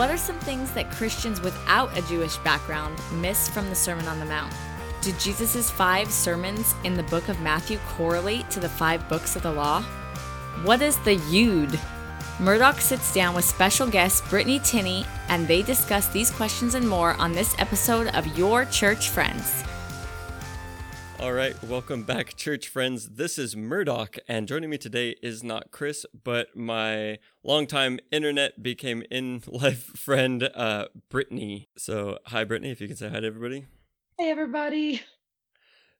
What are some things that Christians without a Jewish background miss from the Sermon on the Mount? Do Jesus' five sermons in the book of Matthew correlate to the five books of the law? What is the Yud? Murdoch sits down with special guest Brittany Tinney, and they discuss these questions and more on this episode of Your Church Friends. All right, welcome back, church friends. This is Murdoch, and joining me today is not Chris, but my longtime internet became in life friend, uh, Brittany. So, hi, Brittany, if you can say hi to everybody. Hey, everybody.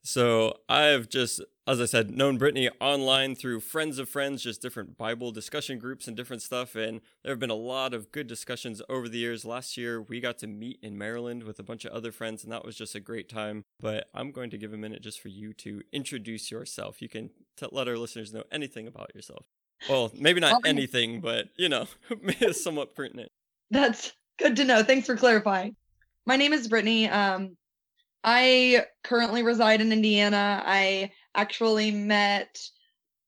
So, I've just, as I said, known Brittany online through friends of friends, just different Bible discussion groups and different stuff. And there have been a lot of good discussions over the years. Last year, we got to meet in Maryland with a bunch of other friends, and that was just a great time. But I'm going to give a minute just for you to introduce yourself. You can t- let our listeners know anything about yourself. Well, maybe not anything, but you know, somewhat pertinent. That's good to know. Thanks for clarifying. My name is Brittany. Um, I currently reside in Indiana. I actually met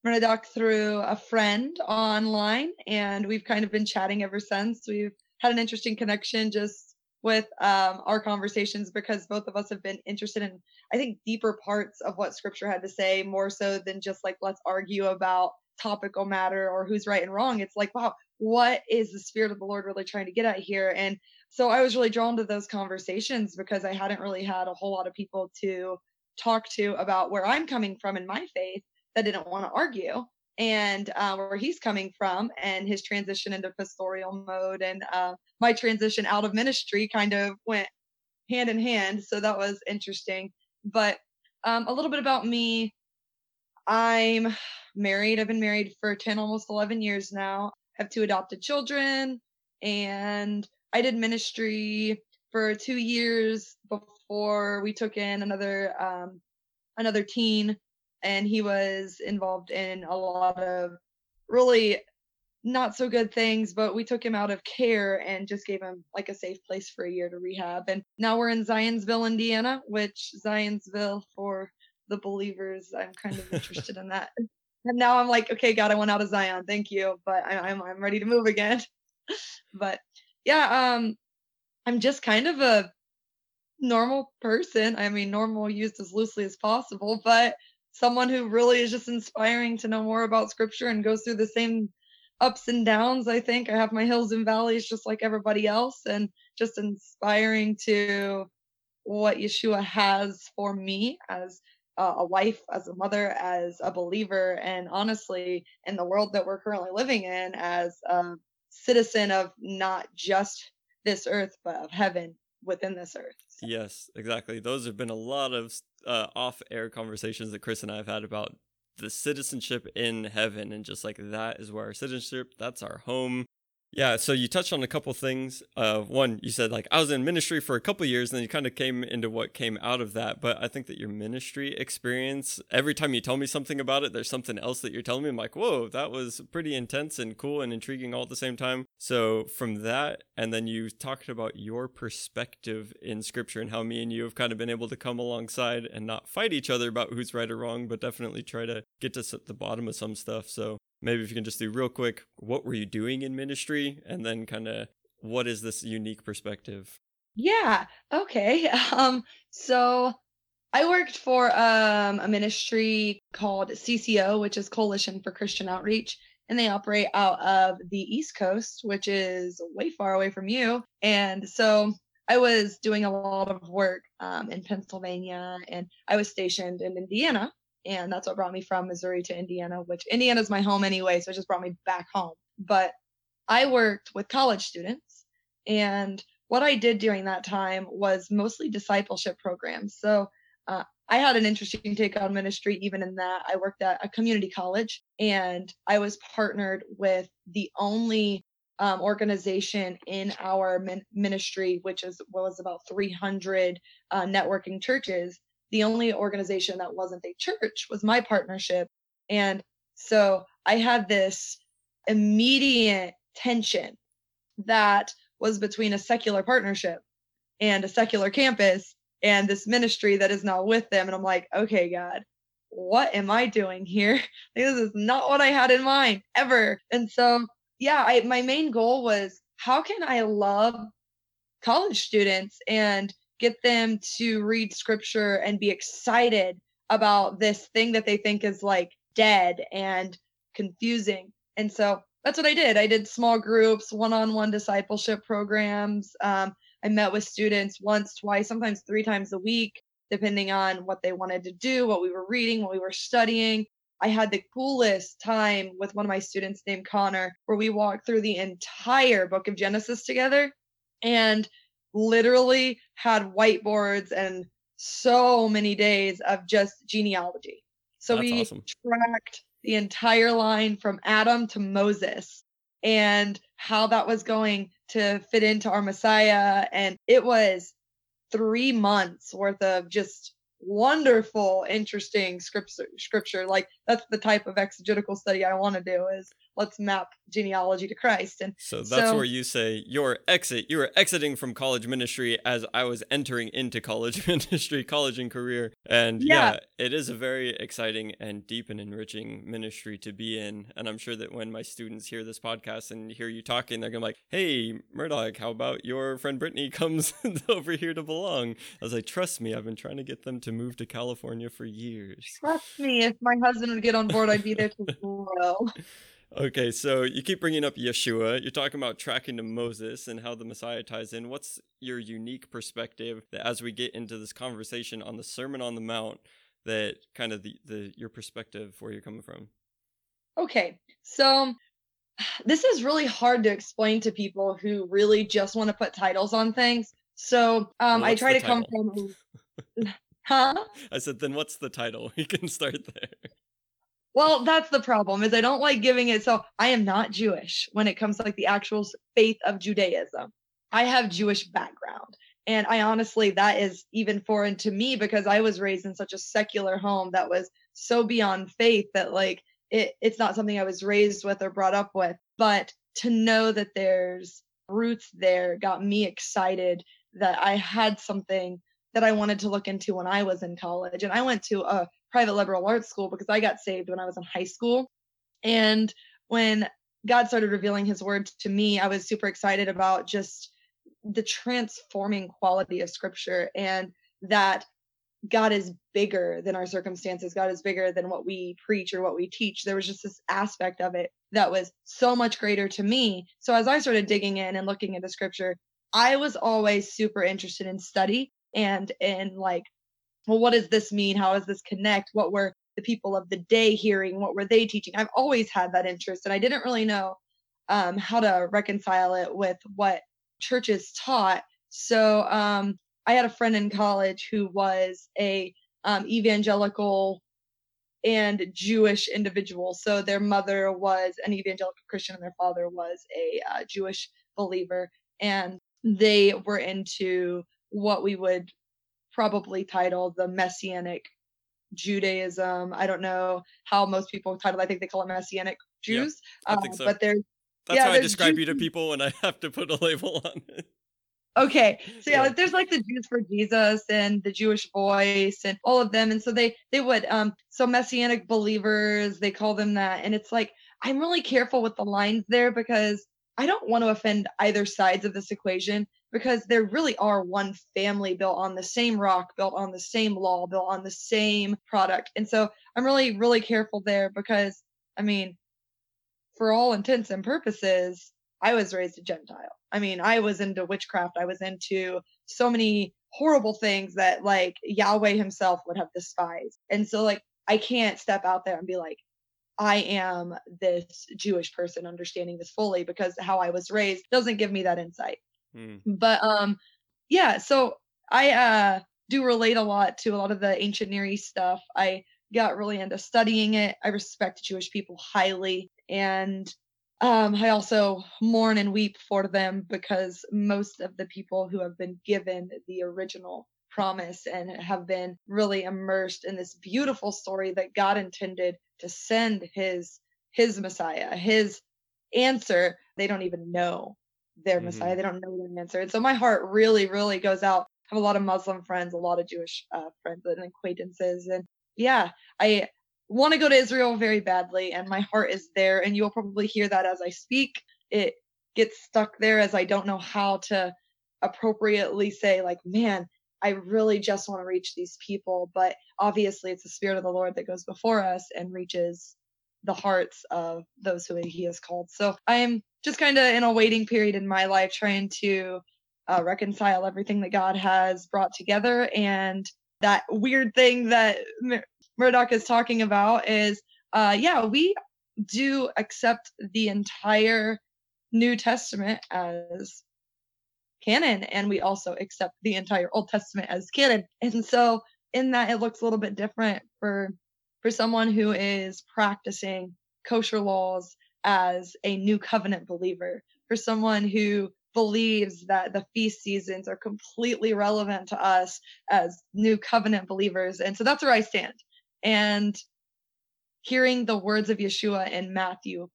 Murdoch through a friend online, and we've kind of been chatting ever since. We've had an interesting connection just with um, our conversations because both of us have been interested in, I think, deeper parts of what Scripture had to say, more so than just like let's argue about topical matter or who's right and wrong. It's like, wow, what is the Spirit of the Lord really trying to get at here? And so I was really drawn to those conversations because I hadn't really had a whole lot of people to talk to about where I'm coming from in my faith that didn't want to argue and uh, where he's coming from and his transition into pastoral mode and uh, my transition out of ministry kind of went hand in hand. So that was interesting. But um, a little bit about me. I'm married. I've been married for 10, almost 11 years now. I have two adopted children and I did ministry for two years before we took in another um, another teen, and he was involved in a lot of really not so good things, but we took him out of care and just gave him like a safe place for a year to rehab. And now we're in Zionsville, Indiana, which Zionsville for the believers, I'm kind of interested in that. And now I'm like, okay, God, I went out of Zion, thank you, but I, I'm I'm ready to move again. but yeah, um, I'm just kind of a normal person. I mean, normal used as loosely as possible, but someone who really is just inspiring to know more about scripture and goes through the same ups and downs. I think I have my hills and valleys just like everybody else, and just inspiring to what Yeshua has for me as a wife, as a mother, as a believer, and honestly, in the world that we're currently living in, as a citizen of not just this earth, but of heaven within this earth. Yes, exactly. Those have been a lot of uh, off air conversations that Chris and I have had about the citizenship in heaven and just like that is where our citizenship, that's our home. Yeah, so you touched on a couple things. Uh, one, you said like I was in ministry for a couple years, and then you kind of came into what came out of that. But I think that your ministry experience, every time you tell me something about it, there's something else that you're telling me. I'm like, whoa, that was pretty intense and cool and intriguing all at the same time. So from that, and then you talked about your perspective in Scripture and how me and you have kind of been able to come alongside and not fight each other about who's right or wrong, but definitely try to get to the bottom of some stuff. So maybe if you can just do real quick what were you doing in ministry? And then kind of what is this unique perspective? Yeah okay um so i worked for um a ministry called cco which is coalition for christian outreach and they operate out of the east coast which is way far away from you. And so i was doing a lot of work um, in pennsylvania and i was stationed in indiana and that's what brought me from Missouri to Indiana, which Indiana's my home anyway, so it just brought me back home. But I worked with college students, and what I did during that time was mostly discipleship programs. So uh, I had an interesting take on ministry, even in that I worked at a community college, and I was partnered with the only um, organization in our min- ministry, which is was about 300 uh, networking churches the only organization that wasn't a church was my partnership. And so I had this immediate tension that was between a secular partnership and a secular campus and this ministry that is now with them. And I'm like, okay, God, what am I doing here? this is not what I had in mind ever. And so, yeah, I, my main goal was how can I love college students and get them to read scripture and be excited about this thing that they think is like dead and confusing. And so that's what I did. I did small groups, one on one discipleship programs. Um, I met with students once, twice, sometimes three times a week, depending on what they wanted to do, what we were reading, what we were studying. I had the coolest time with one of my students named Connor, where we walked through the entire book of Genesis together and literally had whiteboards and so many days of just genealogy. So That's we awesome. tracked the entire line from Adam to Moses and how that was going to fit into our Messiah. And it was three months worth of just wonderful, interesting scripture. Scripture, like that's the type of exegetical study I want to do. Is let's map genealogy to Christ. And So that's So- where you say your exit. You were exiting from college ministry as I was entering into college ministry, college and career. And yeah. Yeah. it is a very exciting and deep and enriching ministry to be in. And I'm sure that when my students hear this podcast and hear you talking, they're gonna be like, "Hey, Murdoch, how about your friend Brittany comes over here to belong?" I was like, "Trust me, I've been trying to get them to move to California for years." trust me, if my husband get on board, I'd be there tomorrow. Okay, so you keep bringing up Yeshua. You're talking about tracking to Moses and how the Messiah ties in. What's your unique perspective that as we get into this conversation on the Sermon on the Mount, that kind of the, the your perspective where you're coming from? Okay, so this is really hard to explain to people who really just want to put titles on things. So um, I try to come from, huh? I said, then what's the title? We can start there. Well, that's the problem is I don't like giving it. So I am not Jewish when it comes to like the actual faith of Judaism. I have Jewish background. And I honestly, that is even foreign to me because I was raised in such a secular home that was so beyond faith that like it, it's not something I was raised with or brought up with. But to know that there's roots there got me excited that I had something that I wanted to look into when I was in college. And I went to a private liberal arts school because I got saved when I was in high school. And when God started revealing his word to me, I was super excited about just the transforming quality of scripture and that God is bigger than our circumstances. God is bigger than what we preach or what we teach. There was just this aspect of it that was so much greater to me. So as I started digging in and looking into scripture, I was always super interested in study and in like, well, what does this mean? How does this connect? What were the people of the day hearing? What were they teaching? I've always had that interest and I didn't really know um, how to reconcile it with what churches taught. So um, I had a friend in college who was a um, evangelical and Jewish individual. So their mother was an evangelical Christian and their father was a uh, Jewish believer. And they were into what we would probably title the Messianic Judaism. I don't know how most people title. I think they call it Messianic Yeah, Jews. I think uh, so. But there's That's Yeah, how I describe you to people when I have to put a label on it. Okay. So yeah, Yeah. like there's like the Jews for Jesus and the Jewish voice and all of them. And so they they would um so messianic believers, they call them that. And it's like I'm really careful with the lines there because I don't want to offend either sides of this equation because there really are one family built on the same rock, built on the same law, built on the same product. And so I'm really, really careful there because I mean, for all intents and purposes, I was raised a Gentile. I mean, I was into witchcraft. I was into so many horrible things that like Yahweh himself would have despised. And so like I can't step out there and be like, I am this Jewish person understanding this fully because how I was raised doesn't give me that insight. Hmm. But um yeah, so I uh do relate a lot to a lot of the ancient Near East stuff. I got really into studying it. I respect Jewish people highly and um, I also mourn and weep for them because most of the people who have been given the original promise and have been really immersed in this beautiful story that God intended to send his his Messiah, his answer, they don't even know their Mhm. Messiah. They don't know their answer. And so my heart really, really goes out. I have a lot of Muslim friends, a lot of Jewish uh, friends and acquaintances. And yeah, I want to go to Israel very badly, and my heart is there. And you'll probably hear that as I speak. It gets stuck there as I don't know how to appropriately say, like, man, I really just want to reach these people. But obviously, it's the Spirit of the Lord that goes before us and reaches the hearts of those who He has called. So I'm just kind of in a waiting period in my life, trying to uh, reconcile everything that God has brought together. And that weird thing that Mur- Murdoch is talking about is, uh, yeah, we do accept the entire New Testament as canon, and we also accept the entire Old Testament as canon. And so, in that, it looks a little bit different for for someone who is practicing kosher laws as a new covenant believer, for someone who believes that the feast seasons are completely relevant to us as new covenant believers. And so that's where I stand. And hearing the words of Yeshua in Matthew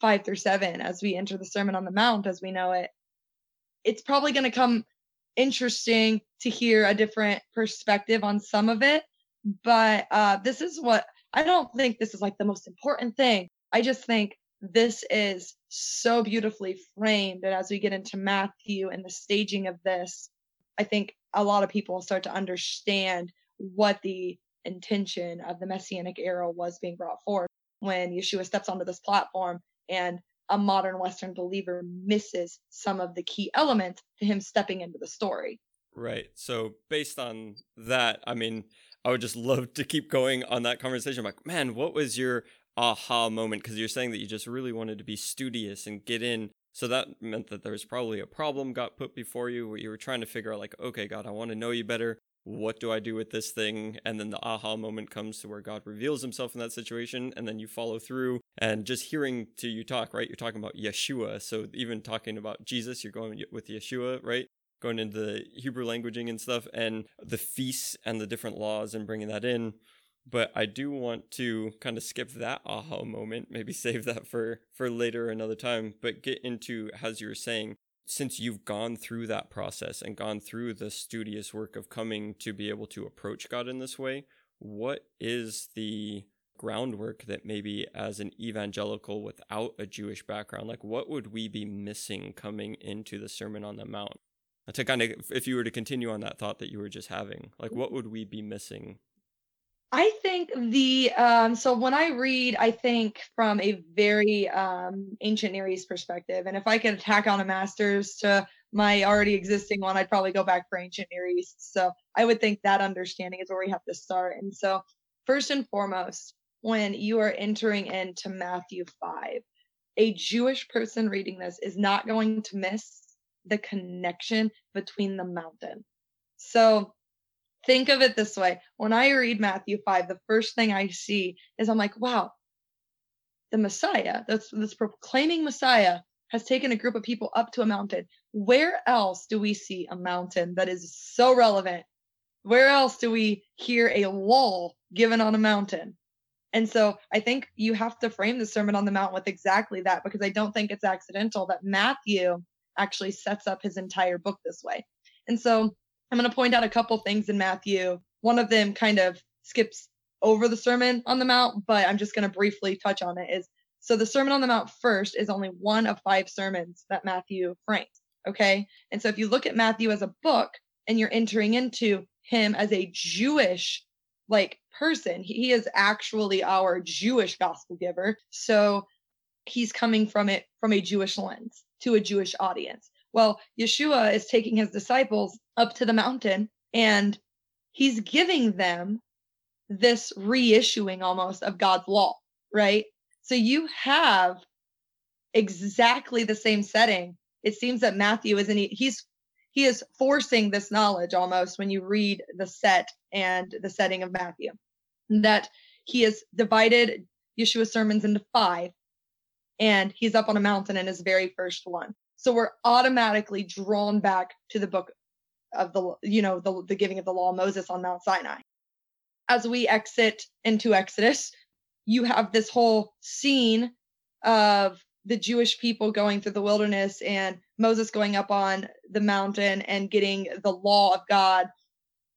5 through 7 as we enter the Sermon on the Mount as we know it, it's probably going to come interesting to hear a different perspective on some of it. But uh, this is what I don't think this is like the most important thing. I just think this is so beautifully framed. And as we get into Matthew and the staging of this, I think a lot of people start to understand what the intention of the messianic era was being brought forward when Yeshua steps onto this platform and a modern Western believer misses some of the key elements to him stepping into the story. Right. So, based on that, I mean, I would just love to keep going on that conversation. I'm like, man, what was your aha moment because you're saying that you just really wanted to be studious and get in. So that meant that there was probably a problem got put before you where you were trying to figure out, like, okay, God, I want to know you better. What do I do with this thing? And then the aha moment comes to where God reveals himself in that situation, and then you follow through. And just hearing to you talk, right? You're talking about Yeshua. So even talking about Jesus, you're going with Yeshua, right? Going into the Hebrew languaging and stuff, and the feasts and the different laws and bringing that in but I do want to kind of skip that aha moment, maybe save that for for later another time, but get into as you were saying, since you've gone through that process and gone through the studious work of coming to be able to approach God in this way, what is the groundwork that maybe as an evangelical without a Jewish background, like what would we be missing coming into the Sermon on the Mount? To kind of, if you were to continue on that thought that you were just having, like what would we be missing I think the um, so when I read, I think from a very um, ancient Near East perspective, and if I could tack on a master's to my already existing one, I'd probably go back for ancient Near East. So I would think that understanding is where we have to start. And so first and foremost, when you are entering into Matthew five, a Jewish person reading this is not going to miss the connection between the mountain. So think of it this way when I read Matthew 5, the first thing I see is I'm like, wow, the Messiah, that's this proclaiming Messiah, has taken a group of people up to a mountain. Where else do we see a mountain that is so relevant? Where else do we hear a law given on a mountain? And so I think you have to frame the Sermon on the Mount with exactly that because I don't think it's accidental that Matthew actually sets up his entire book this way. And so I'm going to point out a couple things in Matthew. One of them kind of skips over the Sermon on the Mount, but I'm just going to briefly touch on it. Is so the Sermon on the Mount first is only one of five sermons that Matthew frames. Okay. And so if you look at Matthew as a book and you're entering into him as a Jewish like person, he is actually our Jewish gospel giver. So he's coming from it from a Jewish lens to a Jewish audience. Well, Yeshua is taking his disciples up to the mountain and he's giving them this reissuing almost of God's law, right? So you have exactly the same setting. It seems that Matthew isn't he's he is forcing this knowledge almost when you read the set and the setting of Matthew. That he has divided Yeshua's sermons into five, and he's up on a mountain in his very first one. So we're automatically drawn back to the book of the, you know, the, the giving of the law of Moses on Mount Sinai. As we exit into Exodus, you have this whole scene of the Jewish people going through the wilderness and Moses going up on the mountain and getting the law of God.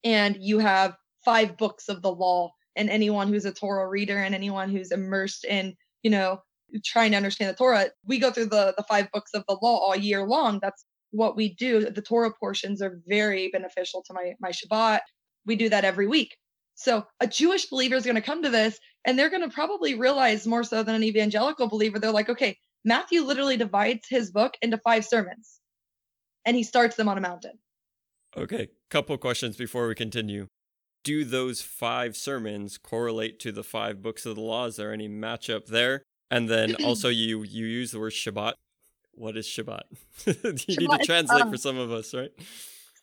And you have five books of the law. And anyone who's a Torah reader and anyone who's immersed in, you know, trying to understand the Torah, we go through the, the five books of the law all year long. That's what we do. The Torah portions are very beneficial to my, my Shabbat. We do that every week. So a Jewish believer is going to come to this and they're going to probably realize more so than an evangelical believer. They're like, okay, Matthew literally divides his book into five sermons and he starts them on a mountain. Okay, couple questions before we continue. Do those five sermons correlate to the five books of the law? Is there any matchup there? And then also you you use the word Shabbat. What is Shabbat? you Shabbat need to translate um, for some of us, right?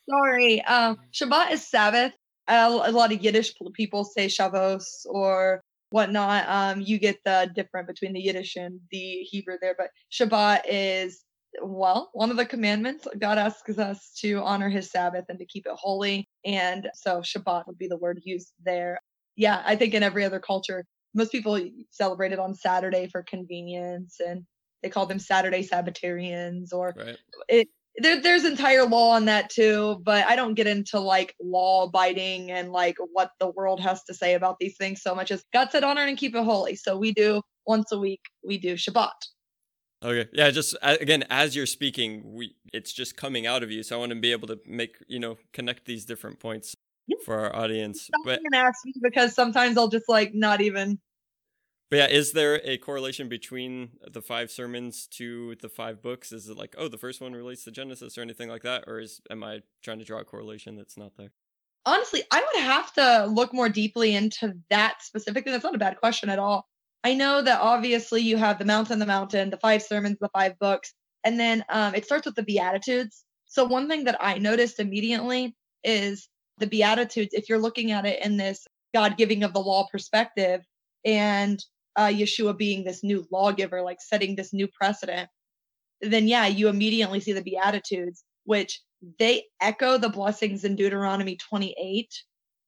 Sorry. Um, Shabbat is Sabbath. A, a lot of Yiddish people say Shabbos or whatnot. Um, you get the different between the Yiddish and the Hebrew there, but Shabbat is well, one of the commandments, God asks us to honor his Sabbath and to keep it holy. And so Shabbat would be the word used there. Yeah, I think in every other culture, most people celebrate it on Saturday for convenience and they call them Saturday Sabbatarians or right. it there, there's entire law on that too, but I don't get into like law abiding and like what the world has to say about these things so much as God said honor and keep it holy. So we do once a week, we do Shabbat. Okay. Yeah. Just uh, again, as you're speaking, we it's just coming out of you. So I want to be able to make you know connect these different points for our audience. But ask me because sometimes I'll just like not even. But yeah, is there a correlation between the five sermons to the five books? Is it like, oh, the first one relates to Genesis or anything like that, or is am I trying to draw a correlation that's not there? Honestly, I would have to look more deeply into that specifically. That's not a bad question at all. I know that obviously you have the Mountain, the Mountain, the five sermons, the five books, and then um, it starts with the Beatitudes. So one thing that I noticed immediately is the Beatitudes. If you're looking at it in this God giving of the law perspective, and uh, Yeshua being this new lawgiver, like setting this new precedent, then yeah, you immediately see the Beatitudes, which they echo the blessings in Deuteronomy 28,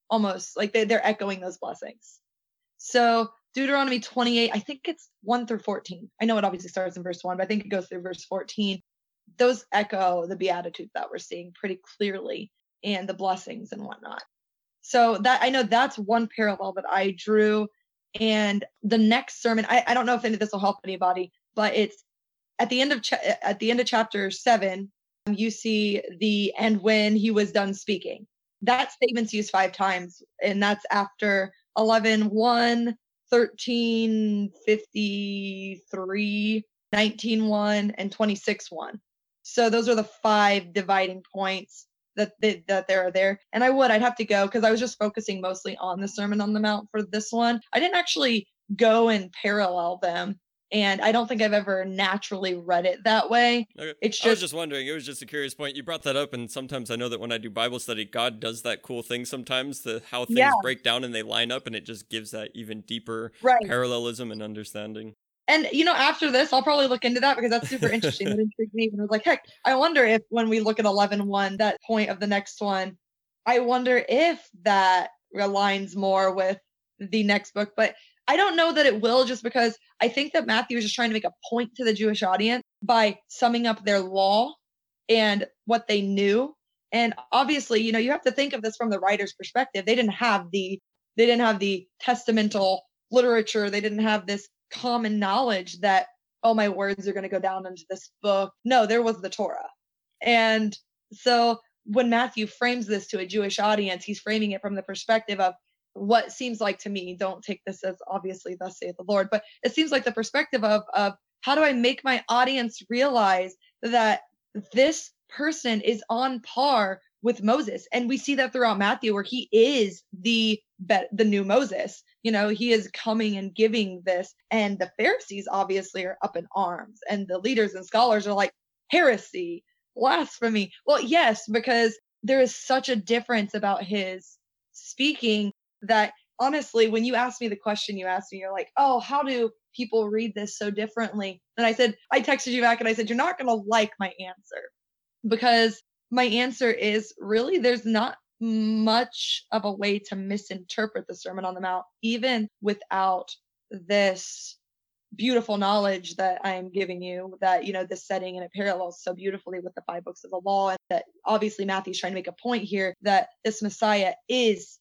almost like they, they're echoing those blessings. So Deuteronomy 28, I think it's 1 through 14. I know it obviously starts in verse 1, but I think it goes through verse 14. Those echo the Beatitudes that we're seeing pretty clearly and the blessings and whatnot. So that I know that's one parallel that I drew. And the next sermon, I, I don't know if any of this will help anybody, but it's at the end of cha- at the end of chapter seven, you see the and when he was done speaking. That statement's used five times, and that's after 11 1 1353, 19 1, and 26 1. So those are the five dividing points that they, that there are there. And I would, I'd have to go because I was just focusing mostly on the Sermon on the Mount for this one. I didn't actually go and parallel them and I don't think I've ever naturally read it that way. Okay. It's just I was just wondering. It was just a curious point. You brought that up, and sometimes I know that when I do Bible study, God does that cool thing sometimes, the how things yeah. break down and they line up, and it just gives that even deeper right. parallelism and understanding. And you know, after this, I'll probably look into that because that's super interesting. that intrigued me, and I was like, heck, I wonder if when we look at 11.1, that point of the next one, I wonder if that aligns more with the next book. But I don't know that it will just because I think that Matthew is just trying to make a point to the Jewish audience by summing up their law and what they knew. And obviously, you know, you have to think of this from the writer's perspective. They didn't have the they didn't have the testamental literature. They didn't have this common knowledge that oh my words are going to go down into this book. No, there was the Torah. And so when Matthew frames this to a Jewish audience, he's framing it from the perspective of what seems like to me, don't take this as obviously thus saith the Lord, but it seems like the perspective of of how do I make my audience realize that this person is on par with Moses, and we see that throughout Matthew, where he is the the new Moses. You know, he is coming and giving this, and the Pharisees obviously are up in arms, and the leaders and scholars are like heresy, blasphemy. Well, yes, because there is such a difference about his speaking that honestly, when you asked me the question you asked me, you're like, oh, how do people read this so differently? And I said, I texted you back and I said, you're not going to like my answer because my answer is really there's not much of a way to misinterpret the Sermon on the Mount, even without this beautiful knowledge that I am giving you that, you know, this setting and it parallels so beautifully with the five books of the law. And that obviously Matthew's trying to make a point here that this Messiah is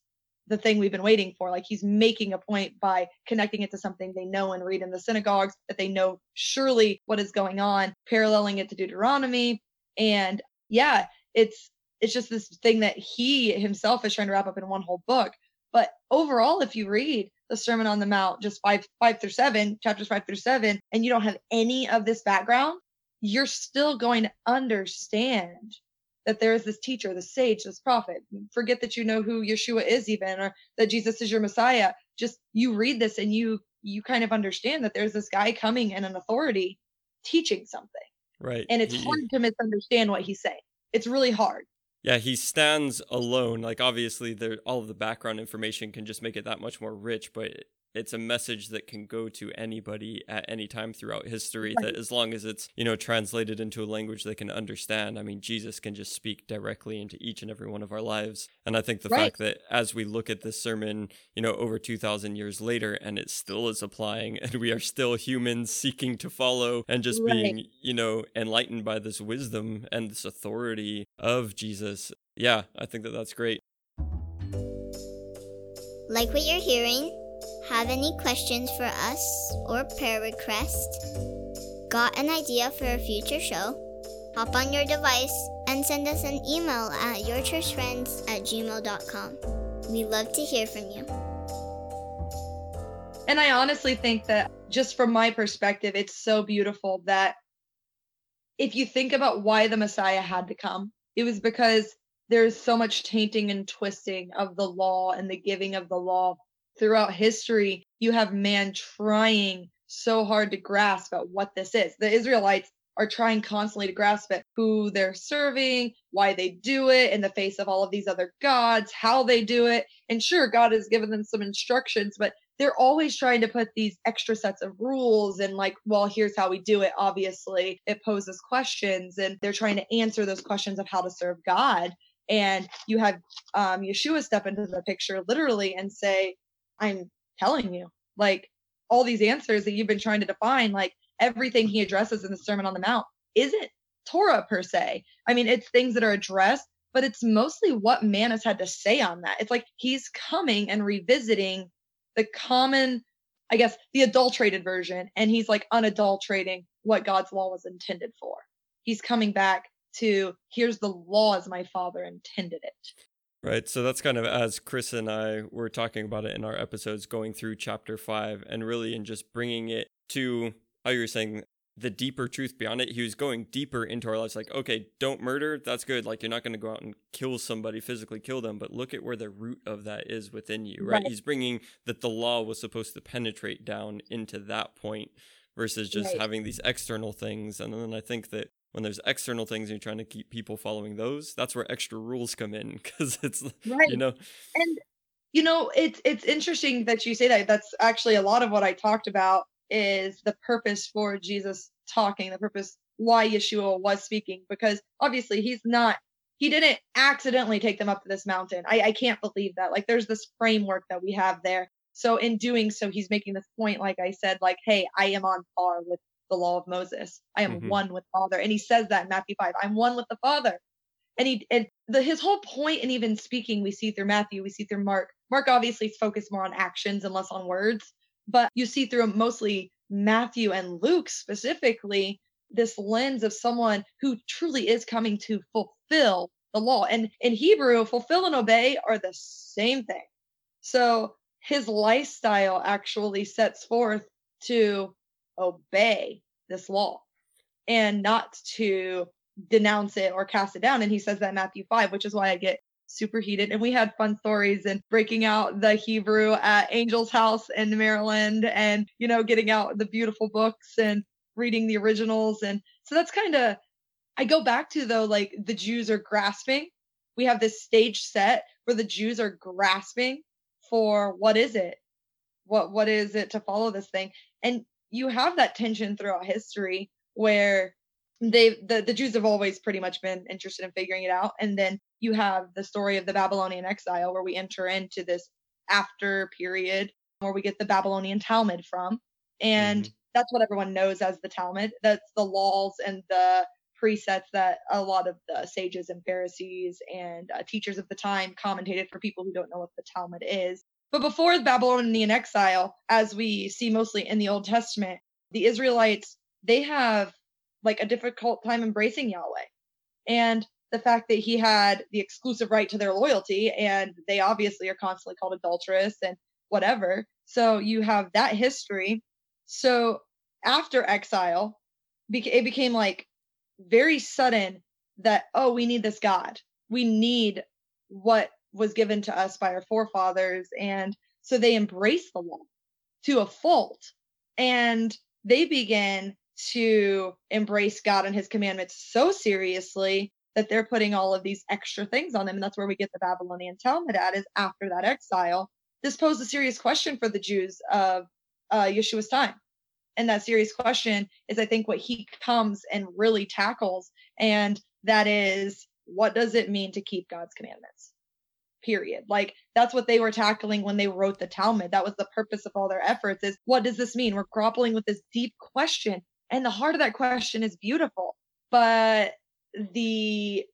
the thing we've been waiting for. Like he's making a point by connecting it to something they know and read in the synagogues that they know surely what is going on, paralleling it to Deuteronomy. And yeah, it's it's just this thing that he himself is trying to wrap up in one whole book. But overall, if you read the Sermon on the Mount, just five five through seven, chapters five through seven, and you don't have any of this background, you're still going to understand that there is this teacher, this sage, this prophet. Forget that you know who Yeshua is even or that Jesus is your Messiah. Just you read this and you you kind of understand that there's this guy coming in an authority teaching something. Right. And it's He- hard to misunderstand what he's saying. It's really hard. Yeah, he stands alone. Like obviously, there all of the background information can just make it that much more rich, but it's a message that can go to anybody at any time throughout history. Right. That as long as it's you know translated into a language they can understand. I mean, Jesus can just speak directly into each and every one of our lives. And I think the Right. fact that as we look at this sermon, you know, over two thousand years later, and it still is applying, and we are still humans seeking to follow and just Right. being you know enlightened by this wisdom and this authority of Jesus. Yeah, I think that that's great. Like what you're hearing? Have any questions for us or prayer requests? Got an idea for a future show? Hop on your device and send us an email at yourchurchfriends at gmail.com. We love to hear from you. And I honestly think that just from my perspective, it's so beautiful that if you think about why the Messiah had to come, it was because there's so much tainting and twisting of the law and the giving of the law throughout history. You have man trying so hard to grasp at what this is. The Israelites are trying constantly to grasp at who they're serving, why they do it in the face of all of these other gods, how they do it. And sure, God has given them some instructions, but they're always trying to put these extra sets of rules and like well here's how we do it obviously it poses questions and they're trying to answer those questions of how to serve god and you have um, yeshua step into the picture literally and say i'm telling you like all these answers that you've been trying to define like everything he addresses in the sermon on the mount isn't torah per se i mean it's things that are addressed but it's mostly what man has had to say on that it's like he's coming and revisiting the common, I guess, the adulterated version, and he's like unadulterating what God's law was intended for. He's coming back to here's the law as my father intended it. Right. So that's kind of as Chris and I were talking about it in our episodes, going through chapter five and really in just bringing it to how you were saying the deeper truth beyond it. He was going deeper into our lives, like, okay, don't murder. That's good. Like, you're not going to go out and kill somebody, physically kill them, but look at where the root of that is within you, right? Right. He's bringing that the law was supposed to penetrate down into that point versus just Right. having these external things. And then I think that when there's external things and you're trying to keep people following those, that's where extra rules come in because it's Right. you know And you know, it's it's interesting that you say that. That's actually a lot of what I talked about is the purpose for Jesus talking, the purpose why Yeshua was speaking, because obviously he's not he didn't accidentally take them up to this mountain. I, I can't believe that. Like there's this framework that we have there. So in doing so, he's making this point, like I said, like, hey, I am on par with the law of Moses. I am Mhm. one with Father. And he says that in Matthew 5. I'm one with the Father and he and the his whole point in even speaking we see through matthew we see through mark mark obviously is focused more on actions and less on words but you see through mostly matthew and luke specifically this lens of someone who truly is coming to fulfill the law and in hebrew fulfill and obey are the same thing so his lifestyle actually sets forth to obey this law and not to denounce it or cast it down. And he says that in Matthew 5, which is why I get super heated. And we had fun stories and breaking out the Hebrew at Angel's house in Maryland and, you know, getting out the beautiful books and reading the originals. And so that's kind of, I go back to though, like the Jews are grasping. We have this stage set where the Jews are grasping for what is it? What, what is it to follow this thing? And you have that tension throughout history where they the, the Jews have always pretty much been interested in figuring it out. And then you have the story of the Babylonian exile where we enter into this after period where we get the Babylonian Talmud from. And Mhm. that's what everyone knows as the Talmud. That's the laws and the presets that a lot of the sages and Pharisees and uh, teachers of the time commentated for people who don't know what the Talmud is. But before the Babylonian exile, as we see mostly in the Old Testament, the Israelites, they have like a difficult time embracing Yahweh. And the fact that he had the exclusive right to their loyalty and they obviously are constantly called adulterous and whatever. So you have that history. So after exile, it became like very sudden that, oh, we need this God. We need what was given to us by our forefathers. And so they embraced the law to a fault. And they began to embrace God and his commandments so seriously that they're putting all of these extra things on them. And that's where we get the Babylonian Talmud at is after that exile. This posed a serious question for the Jews of uh, Yeshua's time. And that serious question is, I think, what he comes and really tackles. And that is, what does it mean to keep God's commandments? Period. Like that's what they were tackling when they wrote the Talmud. That was the purpose of all their efforts is what does this mean? We're grappling with this deep question. And the heart of that question is beautiful. But the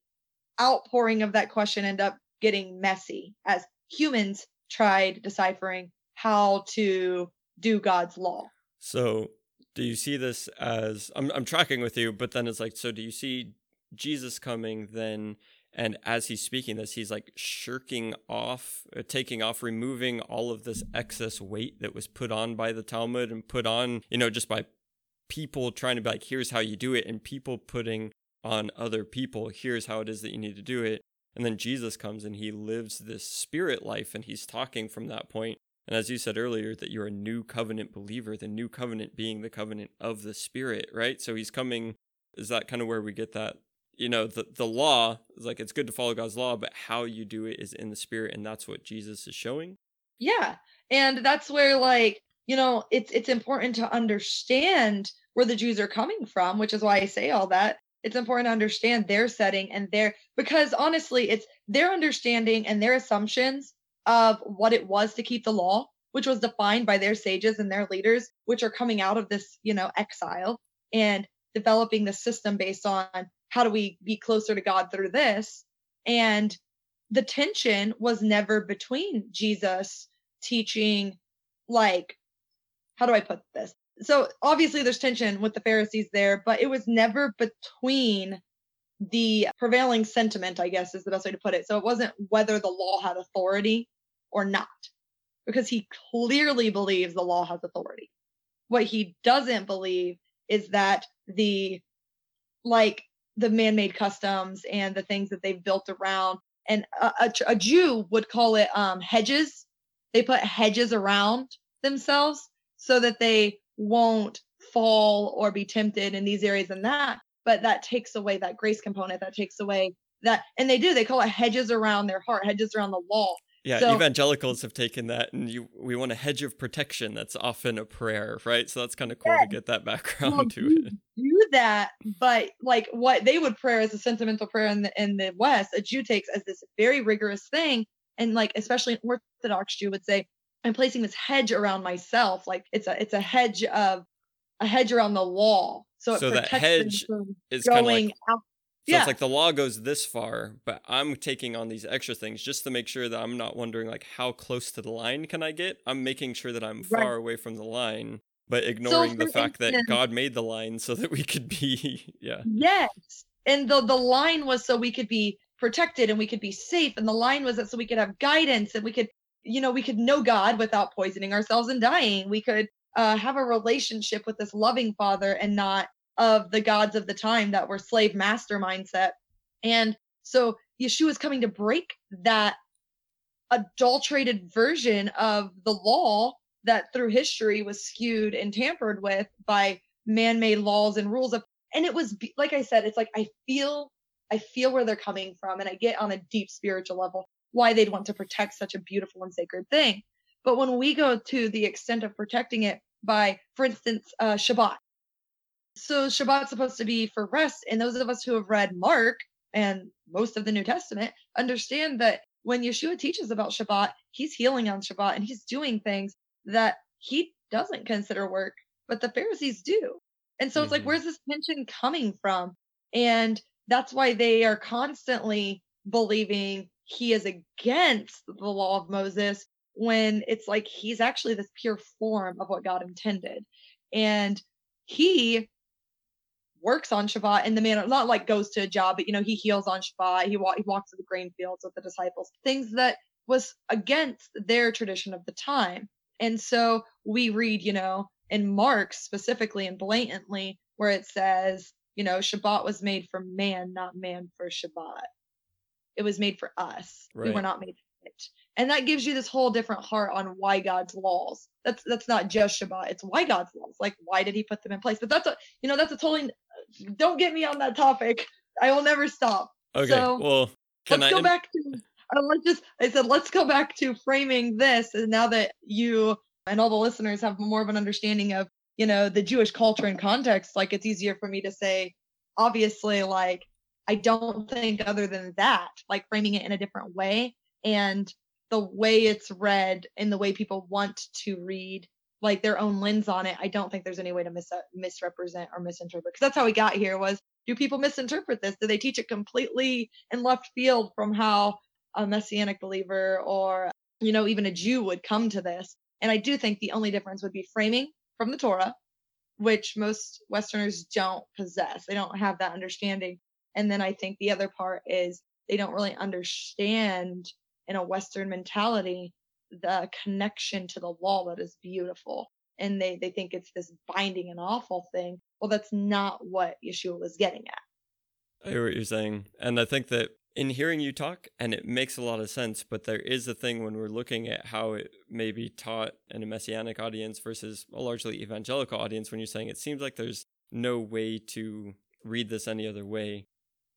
outpouring of that question end up getting messy as humans tried deciphering how to do God's law. So, do you see this as I'm I'm tracking with you, but then it's like so do you see Jesus coming then and as he's speaking this he's like shirking off uh, taking off removing all of this excess weight that was put on by the Talmud and put on, you know, just by people trying to be like here's how you do it and people putting on other people. Here's how it is that you need to do it. And then Jesus comes and he lives this spirit life and he's talking from that point. And as you said earlier, that you're a new covenant believer, the new covenant being the covenant of the spirit, right? So he's coming. Is that kind of where we get that? You know, the, the law is like it's good to follow God's law, but how you do it is in the spirit. And that's what Jesus is showing. Yeah. And that's where, like, you know, it's it's important to understand where the Jews are coming from, which is why I say all that it's important to understand their setting and their because honestly it's their understanding and their assumptions of what it was to keep the law which was defined by their sages and their leaders which are coming out of this you know exile and developing the system based on how do we be closer to god through this and the tension was never between jesus teaching like how do i put this so obviously there's tension with the Pharisees there, but it was never between the prevailing sentiment, I guess is the best way to put it. So it wasn't whether the law had authority or not, because he clearly believes the law has authority. What he doesn't believe is that the, like, the man made customs and the things that they've built around, and a, a, a Jew would call it um, hedges. They put hedges around themselves so that they won't fall or be tempted in these areas and that. But that takes away that grace component. That takes away that and they do they call it hedges around their heart hedges around the law yeah so, evangelicals have taken that and you we want a hedge of protection that's often a prayer right so that's kind of cool yeah. to get that background well, to it do that but like what they would pray as a sentimental prayer in the in the west a jew takes as this very rigorous thing and like especially an orthodox jew would say I'm placing this hedge around myself. Like it's a it's a hedge of a hedge around the wall. So, so that hedge is kind of like out. So yeah. it's like the law goes this far, but I'm taking on these extra things just to make sure that I'm not wondering like how close to the line can I get? I'm making sure that I'm far away from the line, but ignoring so the fact instance, that God made the line so that we could be yeah. Yes. And the the line was so we could be protected and we could be safe and the line was that so we could have guidance and we could you know, we could know God without poisoning ourselves and dying. We could uh, have a relationship with this loving Father and not of the gods of the time that were slave master mindset. And so Yeshua is coming to break that adulterated version of the law that through history was skewed and tampered with by man-made laws and rules of and it was like i said it's like i feel i feel where they're coming from and i get on a deep spiritual level why they'd want to protect such a beautiful and sacred thing. But when we go to the extent of protecting it by, for instance, uh, Shabbat. So Shabbat's supposed to be for rest. And those of us who have read Mark and most of the New Testament understand that when Yeshua teaches about Shabbat, he's healing on Shabbat and he's doing things that he doesn't consider work, but the Pharisees do. And so mm-hmm. it's like, mm-hmm. where's this tension coming from? And that's why they are constantly believing he is against the law of Moses when it's like he's actually this pure form of what God intended. And he works on Shabbat in the manner, not like goes to a job, but you know, he heals on Shabbat. He, wa- he walks to the grain fields with the disciples, things that was against their tradition of the time. And so we read, you know, in Mark specifically and blatantly where it says, you know, Shabbat was made for man, not man for Shabbat. It was made for us. Right. We were not made for it. And that gives you this whole different heart on why God's laws. That's that's not just Shabbat. It's why God's laws. Like why did he put them in place? But that's a you know, that's a totally don't get me on that topic. I will never stop. Okay. So, well, let's I... go back to. Uh, let's just. I said let's go back to framing this, and now that you and all the listeners have more of an understanding of you know the Jewish culture and context, like it's easier for me to say. Obviously, like I don't think other than that, like framing it in a different way and the way it's read and the way people want to read like their own lens on it, I don't think there's any way to mis- misrepresent or misinterpret. Because that's how we got here was do people misinterpret this? Do they teach it completely in left field from how a messianic believer or you know even a Jew would come to this? And I do think the only difference would be framing from the Torah, which most Westerners don't possess. They don't have that understanding. And then I think the other part is they don't really understand in a Western mentality the connection to the law that is beautiful and they they think it's this binding and awful thing well that's not what yeshua was getting at. I hear what you're saying and i think that in hearing you talk and it makes a lot of sense but there is a thing when we're looking at how it may be taught in a messianic audience versus a largely evangelical audience when you're saying it seems like there's no way to read this any other way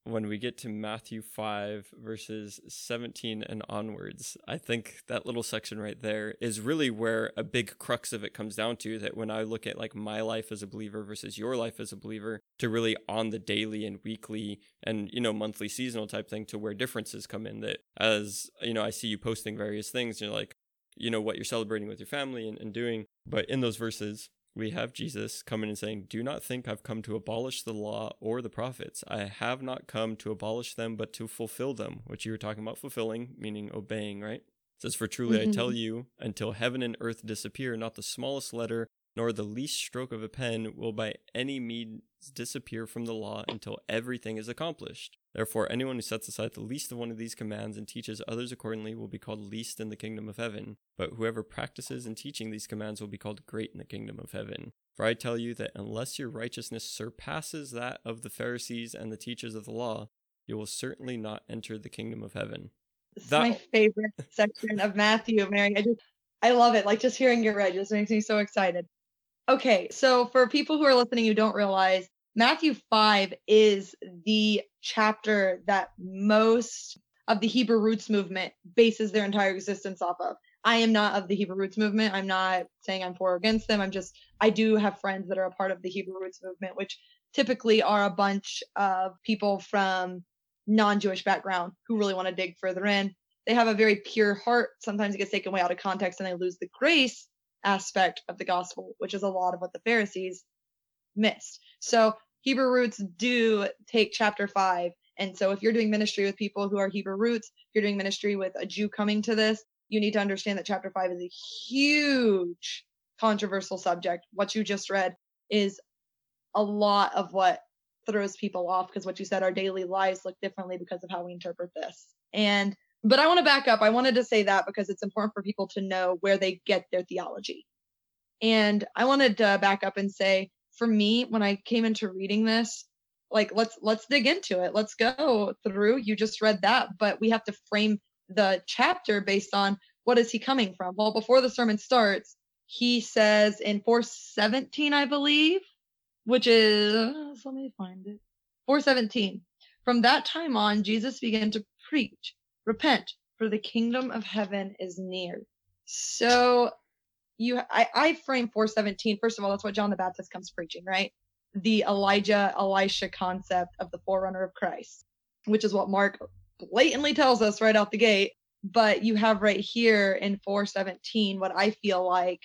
when we get to Matthew 5, verses 17 and onwards, I think that little section right there is really where a big crux of it comes down to. That when I look at like my life as a believer versus your life as a believer, to really on the daily and weekly and, you know, monthly seasonal type thing to where differences come in. That as, you know, I see you posting various things, you're like, you know, what you're celebrating with your family and, and doing. But in those verses, we have Jesus coming and saying, Do not think I've come to abolish the law or the prophets. I have not come to abolish them, but to fulfill them, which you were talking about fulfilling, meaning obeying, right? It says, For truly mm-hmm. I tell you, until heaven and earth disappear, not the smallest letter nor the least stroke of a pen will by any means disappear from the law until everything is accomplished. Therefore, anyone who sets aside the least of one of these commands and teaches others accordingly will be called least in the kingdom of heaven. But whoever practices in teaching these commands will be called great in the kingdom of heaven. For I tell you that unless your righteousness surpasses that of the Pharisees and the teachers of the law, you will certainly not enter the kingdom of heaven. This that... my favorite section of Matthew, Mary. I just I love it. Like just hearing your read just makes me so excited. Okay, so for people who are listening who don't realize, Matthew 5 is the chapter that most of the Hebrew roots movement bases their entire existence off of. I am not of the Hebrew roots movement. I'm not saying I'm for or against them. I'm just, I do have friends that are a part of the Hebrew roots movement, which typically are a bunch of people from non Jewish background who really want to dig further in. They have a very pure heart. Sometimes it gets taken away out of context and they lose the grace aspect of the gospel, which is a lot of what the Pharisees missed. So Hebrew roots do take chapter five. And so if you're doing ministry with people who are Hebrew roots, you're doing ministry with a Jew coming to this, you need to understand that chapter five is a huge controversial subject. What you just read is a lot of what throws people off because what you said, our daily lives look differently because of how we interpret this. And but I want to back up. I wanted to say that because it's important for people to know where they get their theology. And I wanted to back up and say, for me, when I came into reading this, like let's let's dig into it. Let's go through. You just read that, but we have to frame the chapter based on what is he coming from. Well, before the sermon starts, he says in 417, I believe, which is let me find it. 417. From that time on, Jesus began to preach repent for the kingdom of heaven is near so you i, I frame 417 first of all that's what john the baptist comes preaching right the elijah elisha concept of the forerunner of christ which is what mark blatantly tells us right out the gate but you have right here in 417 what i feel like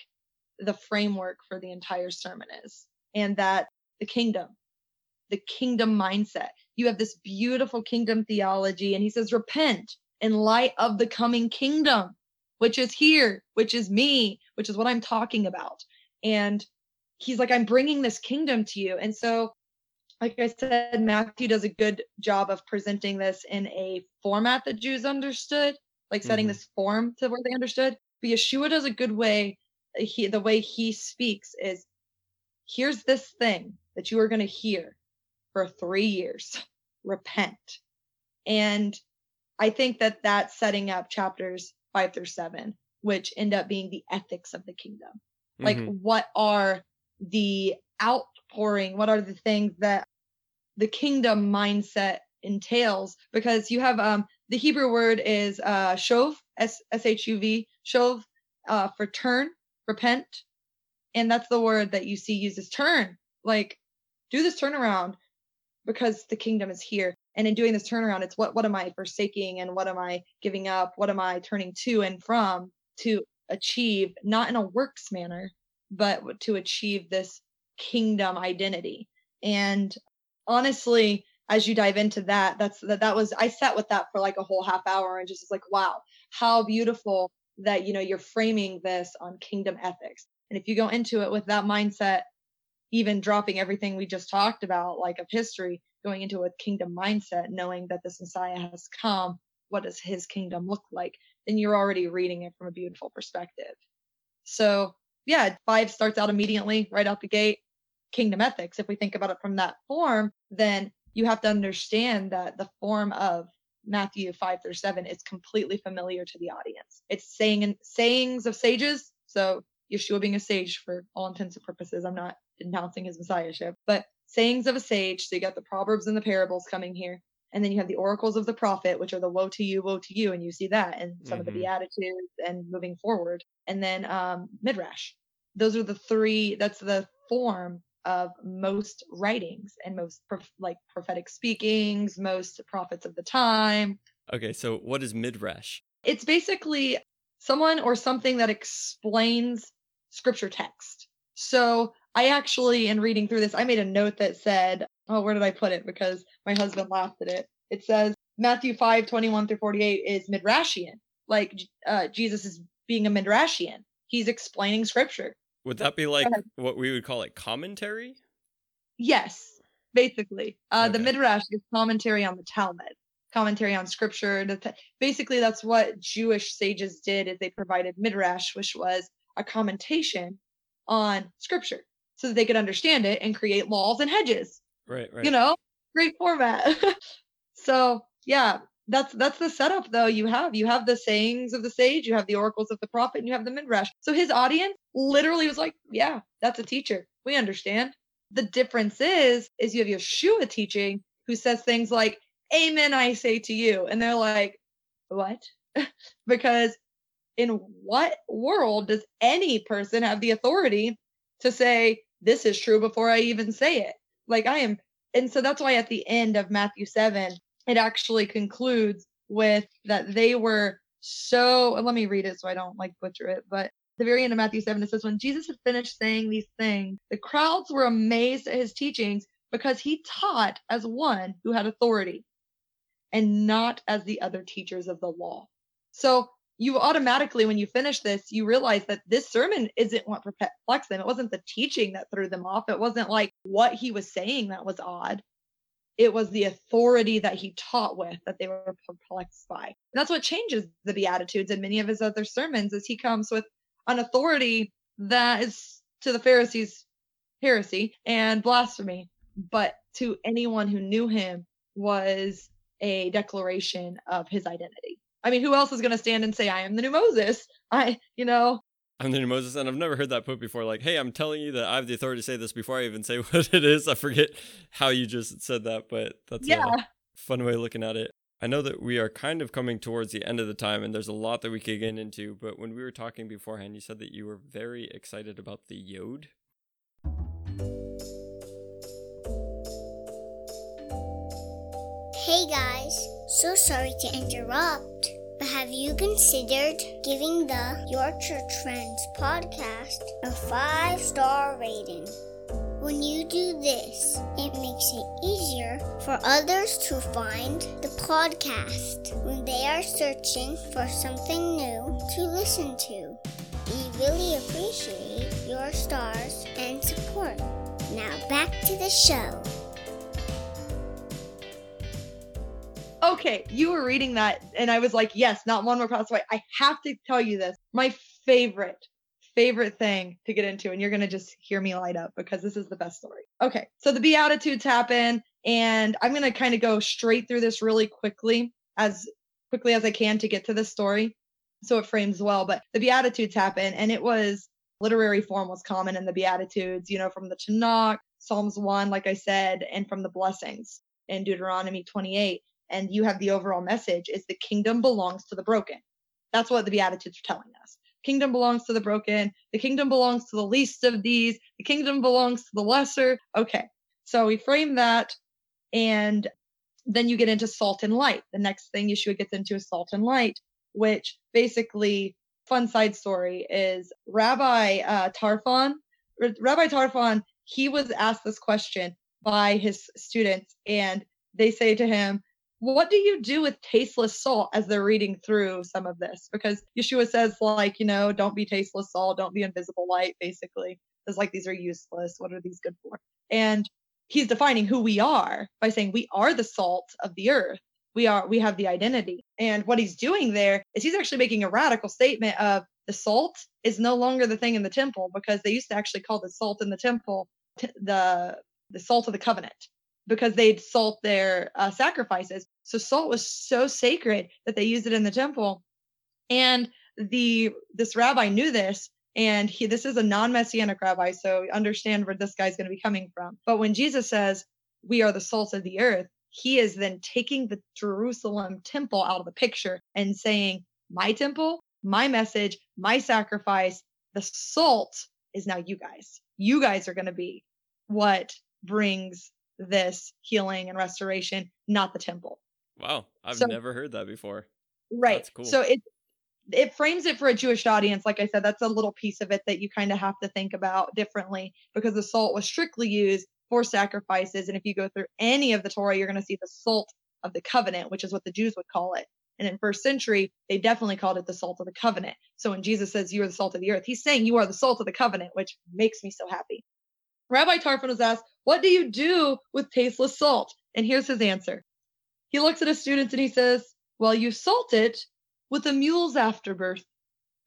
the framework for the entire sermon is and that the kingdom the kingdom mindset. You have this beautiful kingdom theology. And he says, repent in light of the coming kingdom, which is here, which is me, which is what I'm talking about. And he's like, I'm bringing this kingdom to you. And so, like I said, Matthew does a good job of presenting this in a format that Jews understood, like setting Mhm. this form to where they understood. But Yeshua does a good way. He, the way he speaks is here's this thing that you are going to hear for three years repent and i think that that's setting up chapters five through seven which end up being the ethics of the kingdom. Like Mhm. what are the outpouring what are the things that the kingdom mindset entails? Because you have um the hebrew word is uh shuv s s h u v shuv uh for turn repent. And that's the word that you see uses turn. Like do this turnaround because the kingdom is here. And in doing this turnaround it's what what am i forsaking and what am i giving up? What am i turning to and from to achieve not in a works manner but to achieve this kingdom identity. And honestly as you dive into that that's that that was i sat with that for like a whole half hour and just was like wow how beautiful that you know you're framing this on kingdom ethics. And if you go into it with that mindset even dropping everything we just talked about like of history going into a kingdom mindset knowing that this messiah has come what does his kingdom look like then you're already reading it from a beautiful perspective so yeah five starts out immediately right out the gate kingdom ethics if we think about it from that form then you have to understand that the form of Matthew 5 through 7 is completely familiar to the audience. It's saying and sayings of sages. So Yeshua being a sage for all intents and purposes. I'm not denouncing his messiahship, but sayings of a sage. So you got the proverbs and the parables coming here. And then you have the oracles of the prophet, which are the woe to you, woe to you. And you see that and some of the Mhm. beatitudes and moving forward. And then um midrash. Those are the three, that's the form of most writings and most prof- like prophetic speakings, most prophets of the time. Okay, so what is midrash? It's basically someone or something that explains scripture text. So I actually, in reading through this, I made a note that said, oh, where did I put it? Because my husband laughed at it. It says Matthew 5, 21 through 48 is midrashian. Like uh, Jesus is being a midrashian. He's explaining scripture. Would that be like what we would call it commentary? Yes, basically. Uh, The Midrash is commentary on the Talmud, commentary on scripture. Basically, that's what Jewish sages did is they provided Midrash, which was a commentation on scripture so that they could understand it and create laws and hedges. Right, right. You know, great format. so yeah, that's that's the setup though you have. You have the sayings of the sage, you have the oracles of the prophet, and you have the Midrash. So his audience literally was like, Yeah, that's a teacher. We understand. The difference is, is you have Yeshua teaching who says things like, Amen, I say to you. And they're like, What? because in what world does any person have the authority to say this is true before I even say it? Like I am and so that's why at the end of Matthew 7 it actually concludes with that they were so let me read it so I don't like butcher it but the very end of Matthew 7 it says when Jesus had finished saying these things the crowds were amazed at his teachings because he taught as one who had authority and not as the other teachers of the law. So you automatically, when you finish this, you realize that this sermon isn't what perplexed them. It wasn't the teaching that threw them off. It wasn't like what he was saying that was odd. It was the authority that he taught with that they were perplexed by. And that's what changes the Beatitudes in many of his other sermons is he comes with an authority that is to the Pharisees heresy and blasphemy, but to anyone who knew him was a declaration of his identity. I mean, who else is going to stand and say, I am the new Moses? I, you know, I'm the new Moses, and I've never heard that put before. Like, hey, I'm telling you that I have the authority to say this before I even say what it is. I forget how you just said that, but that's yeah. a fun way of looking at it. I know that we are kind of coming towards the end of the time, and there's a lot that we could get into. But when we were talking beforehand, you said that you were very excited about the Yod. Hey guys, so sorry to interrupt, but have you considered giving the Your Church Friends podcast a five star rating? When you do this, it makes it easier for others to find the podcast when they are searching for something new to listen to. We really appreciate your stars and support. Now back to the show. Okay, you were reading that, and I was like, yes, not one more possible. I have to tell you this. My favorite, favorite thing to get into, and you're to just hear me light up because this is the best story. Okay, so the Beatitudes happen, and I'm to kind of go straight through this really quickly, as quickly as I can to get to this story so it frames well. But the Beatitudes happen, and it was literary form was common in the Beatitudes, you know, from the Tanakh, Psalms 1, like I said, and from the blessings in Deuteronomy 28 and you have the overall message is the kingdom belongs to the broken. That's what the Beatitudes are telling us. Kingdom belongs to the broken. The kingdom belongs to the least of these. The kingdom belongs to the lesser. Okay. So we frame that and then you get into salt and light. The next thing Yeshua gets into is salt and light, which basically, fun side story is Rabbi uh, Tarfon. Rabbi Tarfon, he was asked this question by his students, and they say to him, what do you do with tasteless salt as they're reading through some of this? Because Yeshua says, like, you know, don't be tasteless salt, don't be invisible light, basically. It's like these are useless. What are these good for? And he's defining who we are by saying we are the salt of the earth. We are, we have the identity. And what he's doing there is he's actually making a radical statement of the salt is no longer the thing in the temple because they used to actually call the salt in the temple t- the the salt of the covenant because they'd salt their uh, sacrifices. So salt was so sacred that they used it in the temple. And the this rabbi knew this, and he this is a non-messianic rabbi, so understand where this guy's going to be coming from. But when Jesus says, "We are the salt of the earth," he is then taking the Jerusalem temple out of the picture and saying, "My temple, my message, my sacrifice, the salt is now you guys. You guys are going to be what brings this healing and restoration, not the temple. Wow, I've So- never heard that before. Right. That's cool. So it it frames it for a Jewish audience. Like I said, that's a little piece of it that you kind of have to think about differently because the salt was strictly used for sacrifices. And if you go through any of the Torah, you're going to see the salt of the covenant, which is what the Jews would call it. And in first century, they definitely called it the salt of the covenant. So when Jesus says you are the salt of the earth, he's saying you are the salt of the covenant, which makes me so happy. Rabbi Tarfon was asked, What do you do with tasteless salt? And here's his answer. He looks at his students and he says, Well, you salt it with a mule's afterbirth.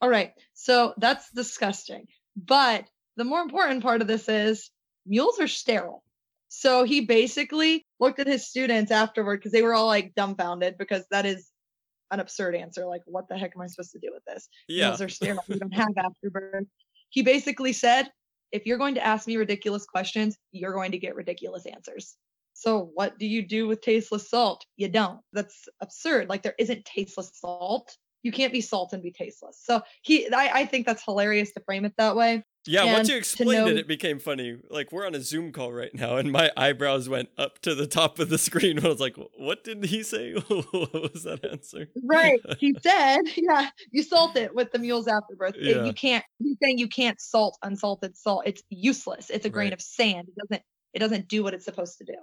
All right, so that's disgusting. But the more important part of this is mules are sterile. So he basically looked at his students afterward because they were all like dumbfounded because that is an absurd answer. Like, what the heck am I supposed to do with this? Yeah. Mules are sterile. We don't have afterbirth. He basically said, if you're going to ask me ridiculous questions, you're going to get ridiculous answers. So what do you do with tasteless salt? You don't. That's absurd. Like there isn't tasteless salt. You can't be salt and be tasteless. So he, I, I think that's hilarious to frame it that way. Yeah, once you explained it, know- it became funny. Like we're on a Zoom call right now, and my eyebrows went up to the top of the screen. I was like, "What did he say? what was that answer?" Right. He said, yeah, you salt it with the mule's afterbirth. It- Yeah. you can't, he's saying you can't salt unsalted salt. It's useless. It's a grain Right. of sand. It doesn't, it doesn't do what it's supposed to do.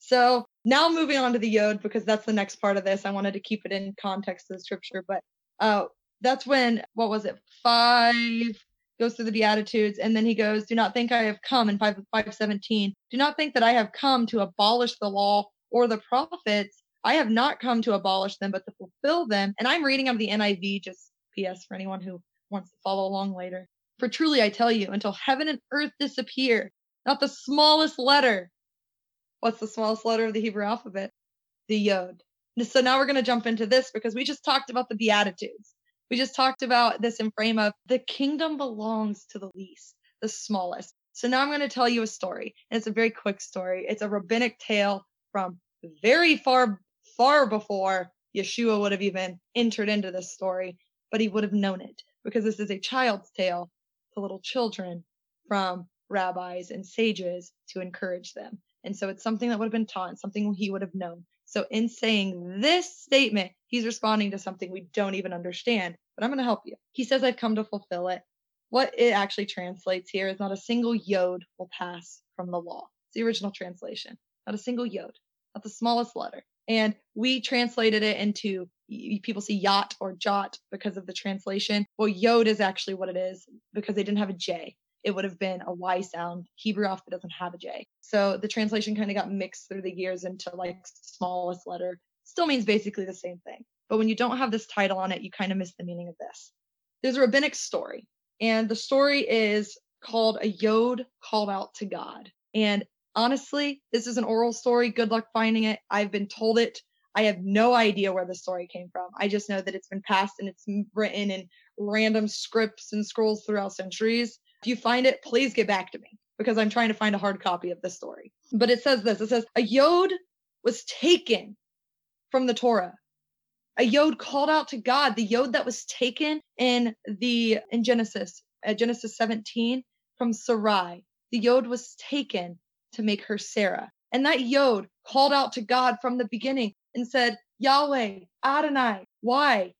So now moving on to the yod, because that's the next part of this. I wanted to keep it in context of the scripture, but uh, that's when, what was it? Five goes through the Beatitudes, and then he goes, Do not think I have come in 5, 517. Do not think that I have come to abolish the law or the prophets. I have not come to abolish them, but to fulfill them. And I'm reading of the NIV, just PS for anyone who wants to follow along later. For truly I tell you, until heaven and earth disappear, not the smallest letter. What's the smallest letter of the Hebrew alphabet? The Yod. So now we're going to jump into this because we just talked about the Beatitudes. We just talked about this in frame of the kingdom belongs to the least, the smallest. So now I'm going to tell you a story. And it's a very quick story. It's a rabbinic tale from very far, far before Yeshua would have even entered into this story, but he would have known it because this is a child's tale to little children from rabbis and sages to encourage them. And so it's something that would have been taught something he would have known. So in saying this statement, he's responding to something we don't even understand, but I'm going to help you. He says, I've come to fulfill it. What it actually translates here is not a single yod will pass from the law. It's the original translation, not a single yod, not the smallest letter. And we translated it into people see yacht or jot because of the translation. Well, yod is actually what it is because they didn't have a J. It would have been a Y sound. Hebrew alphabet doesn't have a J. So the translation kind of got mixed through the years into like smallest letter. Still means basically the same thing. But when you don't have this title on it, you kind of miss the meaning of this. There's a rabbinic story, and the story is called A Yod Called Out to God. And honestly, this is an oral story. Good luck finding it. I've been told it. I have no idea where the story came from. I just know that it's been passed and it's written in random scripts and scrolls throughout centuries. If you find it, please get back to me because I'm trying to find a hard copy of this story. But it says this it says, A Yod was taken from the Torah. A Yod called out to God. The Yod that was taken in the in Genesis, uh, Genesis 17 from Sarai. The Yod was taken to make her Sarah. And that Yod called out to God from the beginning and said, Yahweh, Adonai, why?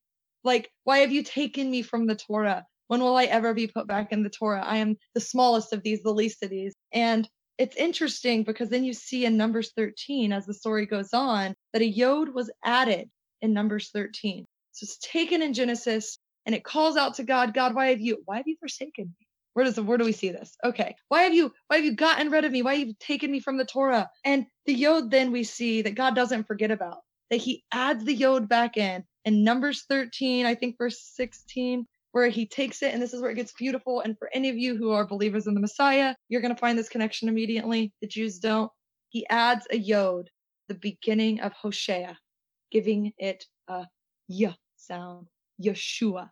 Like, why have you taken me from the Torah? When will I ever be put back in the Torah? I am the smallest of these, the least of these. And it's interesting because then you see in Numbers 13, as the story goes on, that a Yod was added in Numbers 13. So it's taken in Genesis and it calls out to God, God, why have you, why have you forsaken me? Where does the, where do we see this? Okay. Why have you why have you gotten rid of me? Why have you taken me from the Torah? And the Yod then we see that God doesn't forget about. That he adds the Yod back in in Numbers 13, I think verse 16, where he takes it, and this is where it gets beautiful. And for any of you who are believers in the Messiah, you're gonna find this connection immediately. The Jews don't. He adds a Yod, the beginning of Hosea, giving it a Y sound. Yeshua.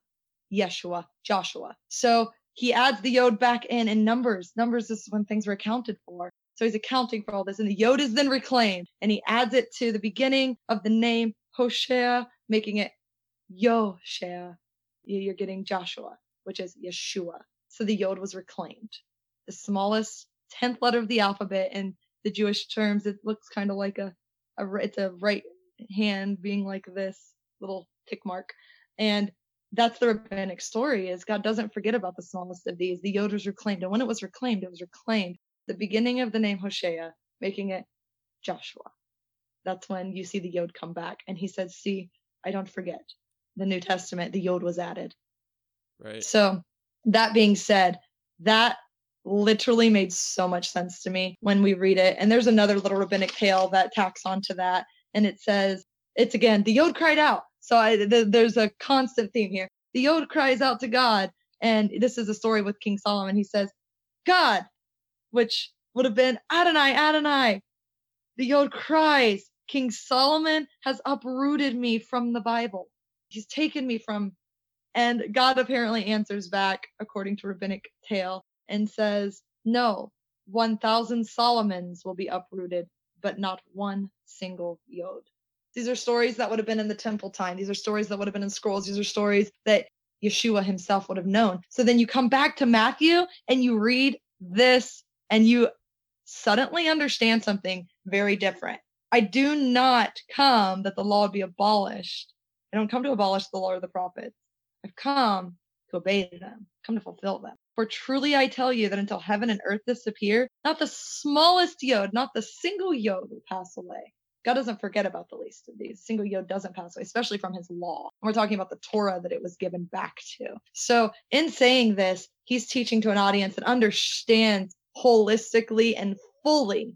Yeshua, Joshua. So he adds the yod back in in numbers. Numbers is when things were accounted for. So he's accounting for all this. And the yod is then reclaimed and he adds it to the beginning of the name Hoshea, making it Yoshea. You're getting Joshua, which is Yeshua. So the yod was reclaimed. The smallest 10th letter of the alphabet in the Jewish terms. It looks kind of like a, a, it's a right hand being like this little tick mark. And that's the rabbinic story is God doesn't forget about the smallest of these. The Yod was reclaimed. And when it was reclaimed, it was reclaimed the beginning of the name Hosea, making it Joshua. That's when you see the Yod come back. And he says, see, I don't forget. The New Testament, the Yod was added. Right. So that being said, that literally made so much sense to me when we read it. And there's another little rabbinic tale that tacks onto that. And it says, it's again, the Yod cried out. So I, th- there's a constant theme here. The Yod cries out to God, and this is a story with King Solomon. He says, God, which would have been Adonai, Adonai. The Yod cries, King Solomon has uprooted me from the Bible. He's taken me from, and God apparently answers back, according to rabbinic tale, and says, No, 1,000 Solomons will be uprooted, but not one single Yod. These are stories that would have been in the temple time. These are stories that would have been in scrolls. These are stories that Yeshua himself would have known. So then you come back to Matthew and you read this and you suddenly understand something very different. I do not come that the law be abolished. I don't come to abolish the law or the prophets. I've come to obey them, come to fulfill them. For truly I tell you that until heaven and earth disappear, not the smallest yod, not the single yod will pass away God doesn't forget about the least of these. Single yod doesn't pass away, especially from his law. we're talking about the Torah that it was given back to. So in saying this, he's teaching to an audience that understands holistically and fully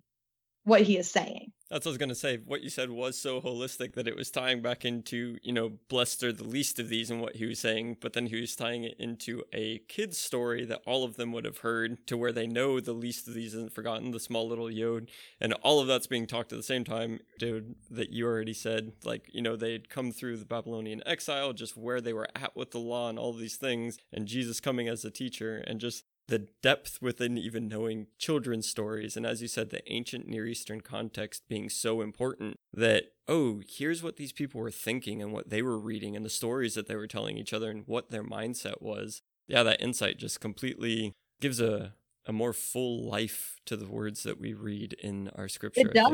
what he is saying. That's what I was gonna say. What you said was so holistic that it was tying back into, you know, blessed are the least of these and what he was saying, but then he was tying it into a kid's story that all of them would have heard to where they know the least of these isn't forgotten, the small little Yod. And all of that's being talked at the same time, dude, that you already said, like, you know, they'd come through the Babylonian exile, just where they were at with the law and all these things, and Jesus coming as a teacher, and just the depth within even knowing children's stories. And as you said, the ancient Near Eastern context being so important that, oh, here's what these people were thinking and what they were reading and the stories that they were telling each other and what their mindset was. Yeah, that insight just completely gives a, a more full life to the words that we read in our scripture. It does.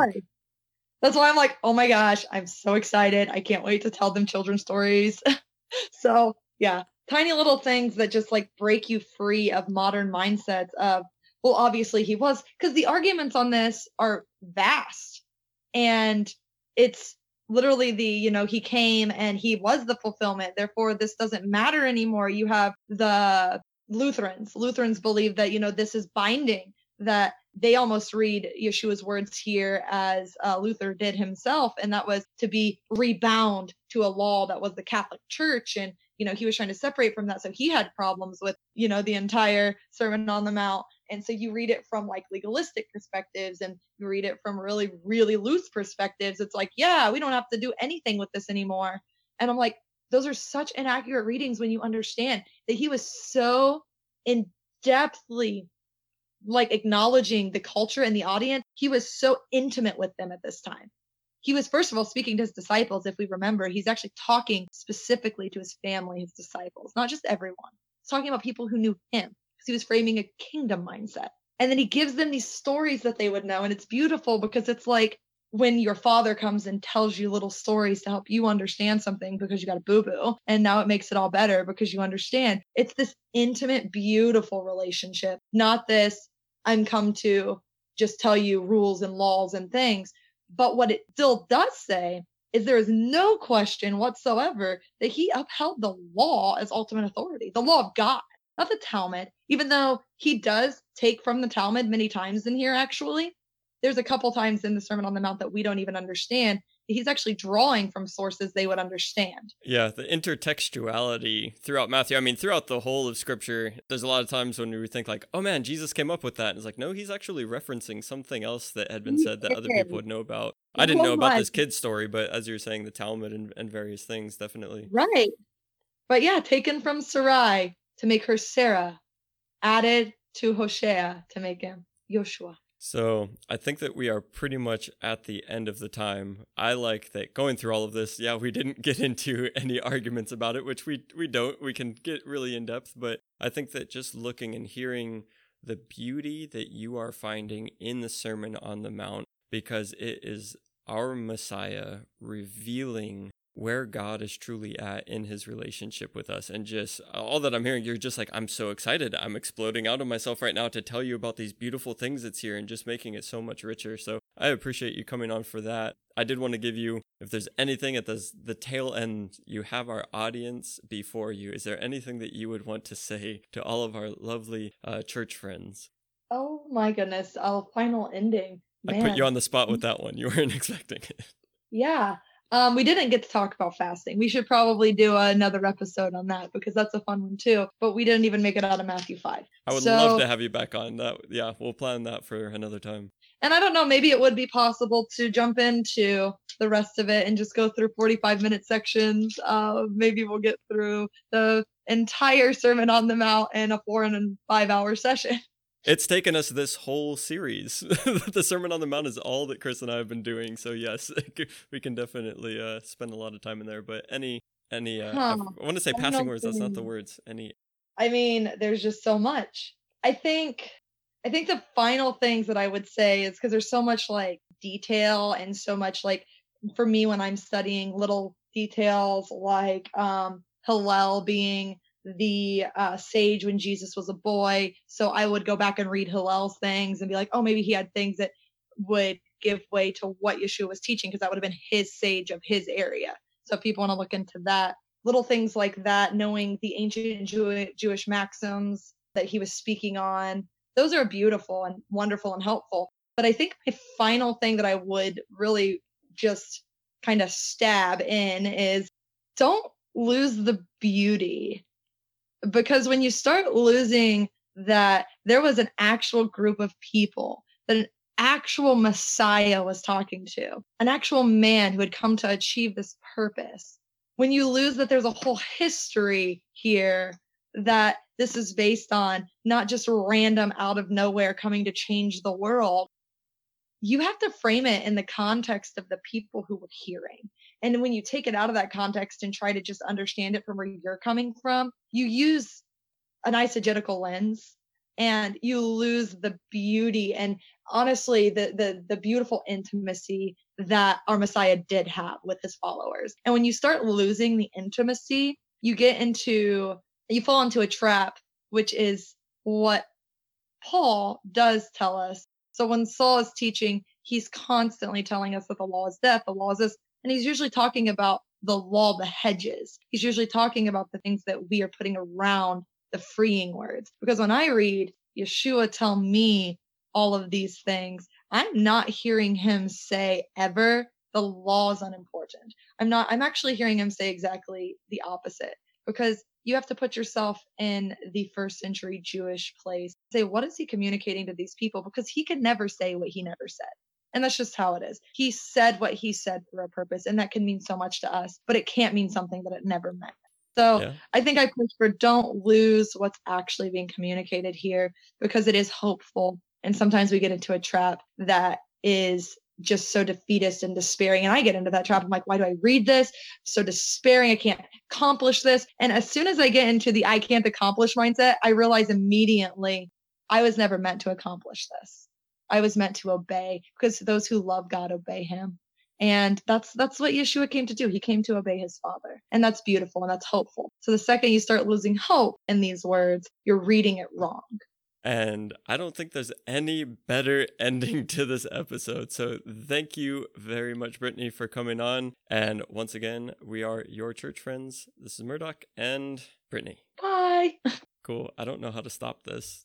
That's why I'm like, oh my gosh, I'm so excited. I can't wait to tell them children's stories. so, yeah, tiny little things that just like break you free of modern mindsets of well, obviously he was, because the arguments on this are vast. And it's literally the, you know, he came and he was the fulfillment. Therefore, this doesn't matter anymore. You have the Lutherans. Lutherans believe that, you know, this is binding, that they almost read Yeshua's words here as uh, Luther did himself, and that was to be rebound to a law that was the Catholic Church. And, you know, he was trying to separate from that. So he had problems with, you know, the entire Sermon on the Mount and so you read it from like legalistic perspectives and you read it from really, really loose perspectives. It's like, yeah, we don't have to do anything with this anymore. And I'm like, those are such inaccurate readings when you understand that he was so in depthly like acknowledging the culture and the audience. He was so intimate with them at this time. He was, first of all, speaking to his disciples. If we remember, he's actually talking specifically to his family, his disciples, not just everyone. He's talking about people who knew him Because he was framing a kingdom mindset. And then he gives them these stories that they would know. And it's beautiful because it's like when your father comes and tells you little stories to help you understand something because you got a boo boo. And now it makes it all better because you understand. It's this intimate, beautiful relationship, not this, I'm come to just tell you rules and laws and things. But what it still does say is there is no question whatsoever that he upheld the law as ultimate authority, the law of God not the Talmud, even though he does take from the Talmud many times in here, actually. There's a couple times in the Sermon on the Mount that we don't even understand. He's actually drawing from sources they would understand. Yeah, the intertextuality throughout Matthew. I mean, throughout the whole of Scripture, there's a lot of times when we think like, "Oh man, Jesus came up with that." And it's like, no, he's actually referencing something else that had been said that other people would know about. I didn't know about this kid's story, but as you're saying, the Talmud and, and various things, definitely. Right. But yeah, taken from Sarai, to make her Sarah, added to Hosea to make him Joshua. So I think that we are pretty much at the end of the time. I like that going through all of this. Yeah, we didn't get into any arguments about it, which we we don't. We can get really in depth, but I think that just looking and hearing the beauty that you are finding in the Sermon on the Mount, because it is our Messiah revealing where God is truly at in his relationship with us. And just all that I'm hearing, you're just like, I'm so excited. I'm exploding out of myself right now to tell you about these beautiful things that's here and just making it so much richer. So I appreciate you coming on for that. I did want to give you, if there's anything at the, the tail end, you have our audience before you. Is there anything that you would want to say to all of our lovely uh, church friends? Oh my goodness. Our final ending. Man. I put you on the spot with that one. You weren't expecting it. Yeah. Um, we didn't get to talk about fasting. We should probably do another episode on that because that's a fun one too. But we didn't even make it out of Matthew five. I would so, love to have you back on. That yeah, we'll plan that for another time. And I don't know, maybe it would be possible to jump into the rest of it and just go through 45 minute sections. Uh, maybe we'll get through the entire Sermon on the Mount in a four and five hour session. It's taken us this whole series. the Sermon on the Mount is all that Chris and I have been doing. So yes, we can definitely uh, spend a lot of time in there. But any any uh, huh. I want to say passing words. That's not the words. Any. I mean, there's just so much. I think I think the final things that I would say is because there's so much like detail and so much like for me when I'm studying little details like um Hillel being the uh, sage when Jesus was a boy. So I would go back and read Hillel's things and be like, oh, maybe he had things that would give way to what Yeshua was teaching because that would have been his sage of his area. So if people want to look into that, little things like that, knowing the ancient Jew- Jewish maxims that he was speaking on, those are beautiful and wonderful and helpful. But I think my final thing that I would really just kind of stab in is don't lose the beauty because when you start losing that there was an actual group of people that an actual messiah was talking to an actual man who had come to achieve this purpose. When you lose that there's a whole history here that this is based on not just random out of nowhere coming to change the world. You have to frame it in the context of the people who were hearing and when you take it out of that context and try to just understand it from where you're coming from, you use an eisegetical lens and you lose the beauty and honestly the, the the beautiful intimacy that our messiah did have with his followers and when you start losing the intimacy you get into you fall into a trap which is what Paul does tell us. So when Saul is teaching, he's constantly telling us that the law is death, the law is this, and he's usually talking about the law, the hedges. He's usually talking about the things that we are putting around the freeing words. Because when I read Yeshua tell me all of these things, I'm not hearing him say ever the law is unimportant. I'm not, I'm actually hearing him say exactly the opposite because you have to put yourself in the first century Jewish place. Say, what is he communicating to these people? Because he could never say what he never said. And that's just how it is. He said what he said for a purpose, and that can mean so much to us, but it can't mean something that it never meant. So yeah. I think I push for don't lose what's actually being communicated here because it is hopeful. And sometimes we get into a trap that is just so defeatist and despairing. And I get into that trap. I'm like, why do I read this? So despairing. I can't accomplish this. And as soon as I get into the I can't accomplish mindset, I realize immediately I was never meant to accomplish this. I was meant to obey because those who love God obey him. And that's that's what Yeshua came to do. He came to obey his father. And that's beautiful and that's hopeful. So the second you start losing hope in these words, you're reading it wrong. And I don't think there's any better ending to this episode. So thank you very much, Brittany, for coming on. And once again, we are your church friends. This is Murdoch and Brittany. Bye. Cool. I don't know how to stop this.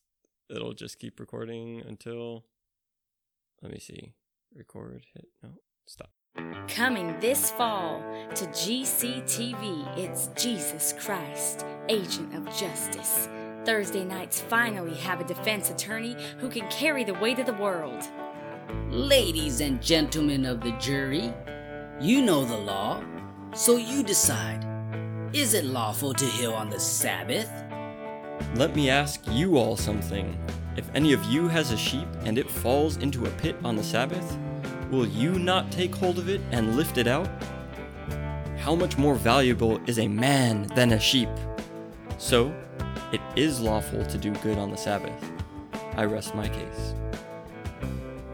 It'll just keep recording until. Let me see. Record, hit, no, stop. Coming this fall to GCTV, it's Jesus Christ, Agent of Justice. Thursday nights finally have a defense attorney who can carry the weight of the world. Ladies and gentlemen of the jury, you know the law, so you decide. Is it lawful to heal on the Sabbath? Let me ask you all something. If any of you has a sheep and it falls into a pit on the Sabbath, will you not take hold of it and lift it out? How much more valuable is a man than a sheep? So, it is lawful to do good on the Sabbath. I rest my case.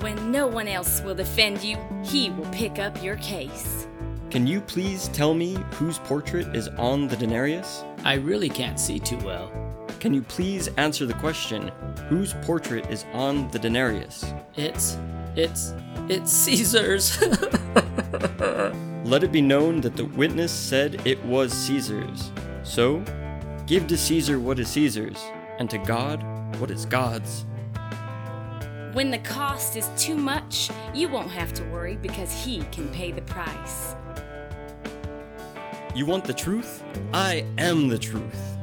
When no one else will defend you, he will pick up your case. Can you please tell me whose portrait is on the denarius? I really can't see too well. Can you please answer the question whose portrait is on the denarius? It's. it's. it's Caesar's. Let it be known that the witness said it was Caesar's. So, Give to Caesar what is Caesar's, and to God what is God's. When the cost is too much, you won't have to worry because He can pay the price. You want the truth? I am the truth.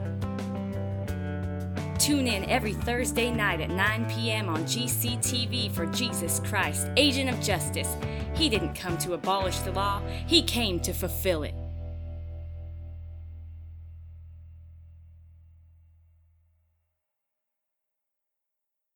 Tune in every Thursday night at 9 p.m. on GCTV for Jesus Christ, Agent of Justice. He didn't come to abolish the law, He came to fulfill it.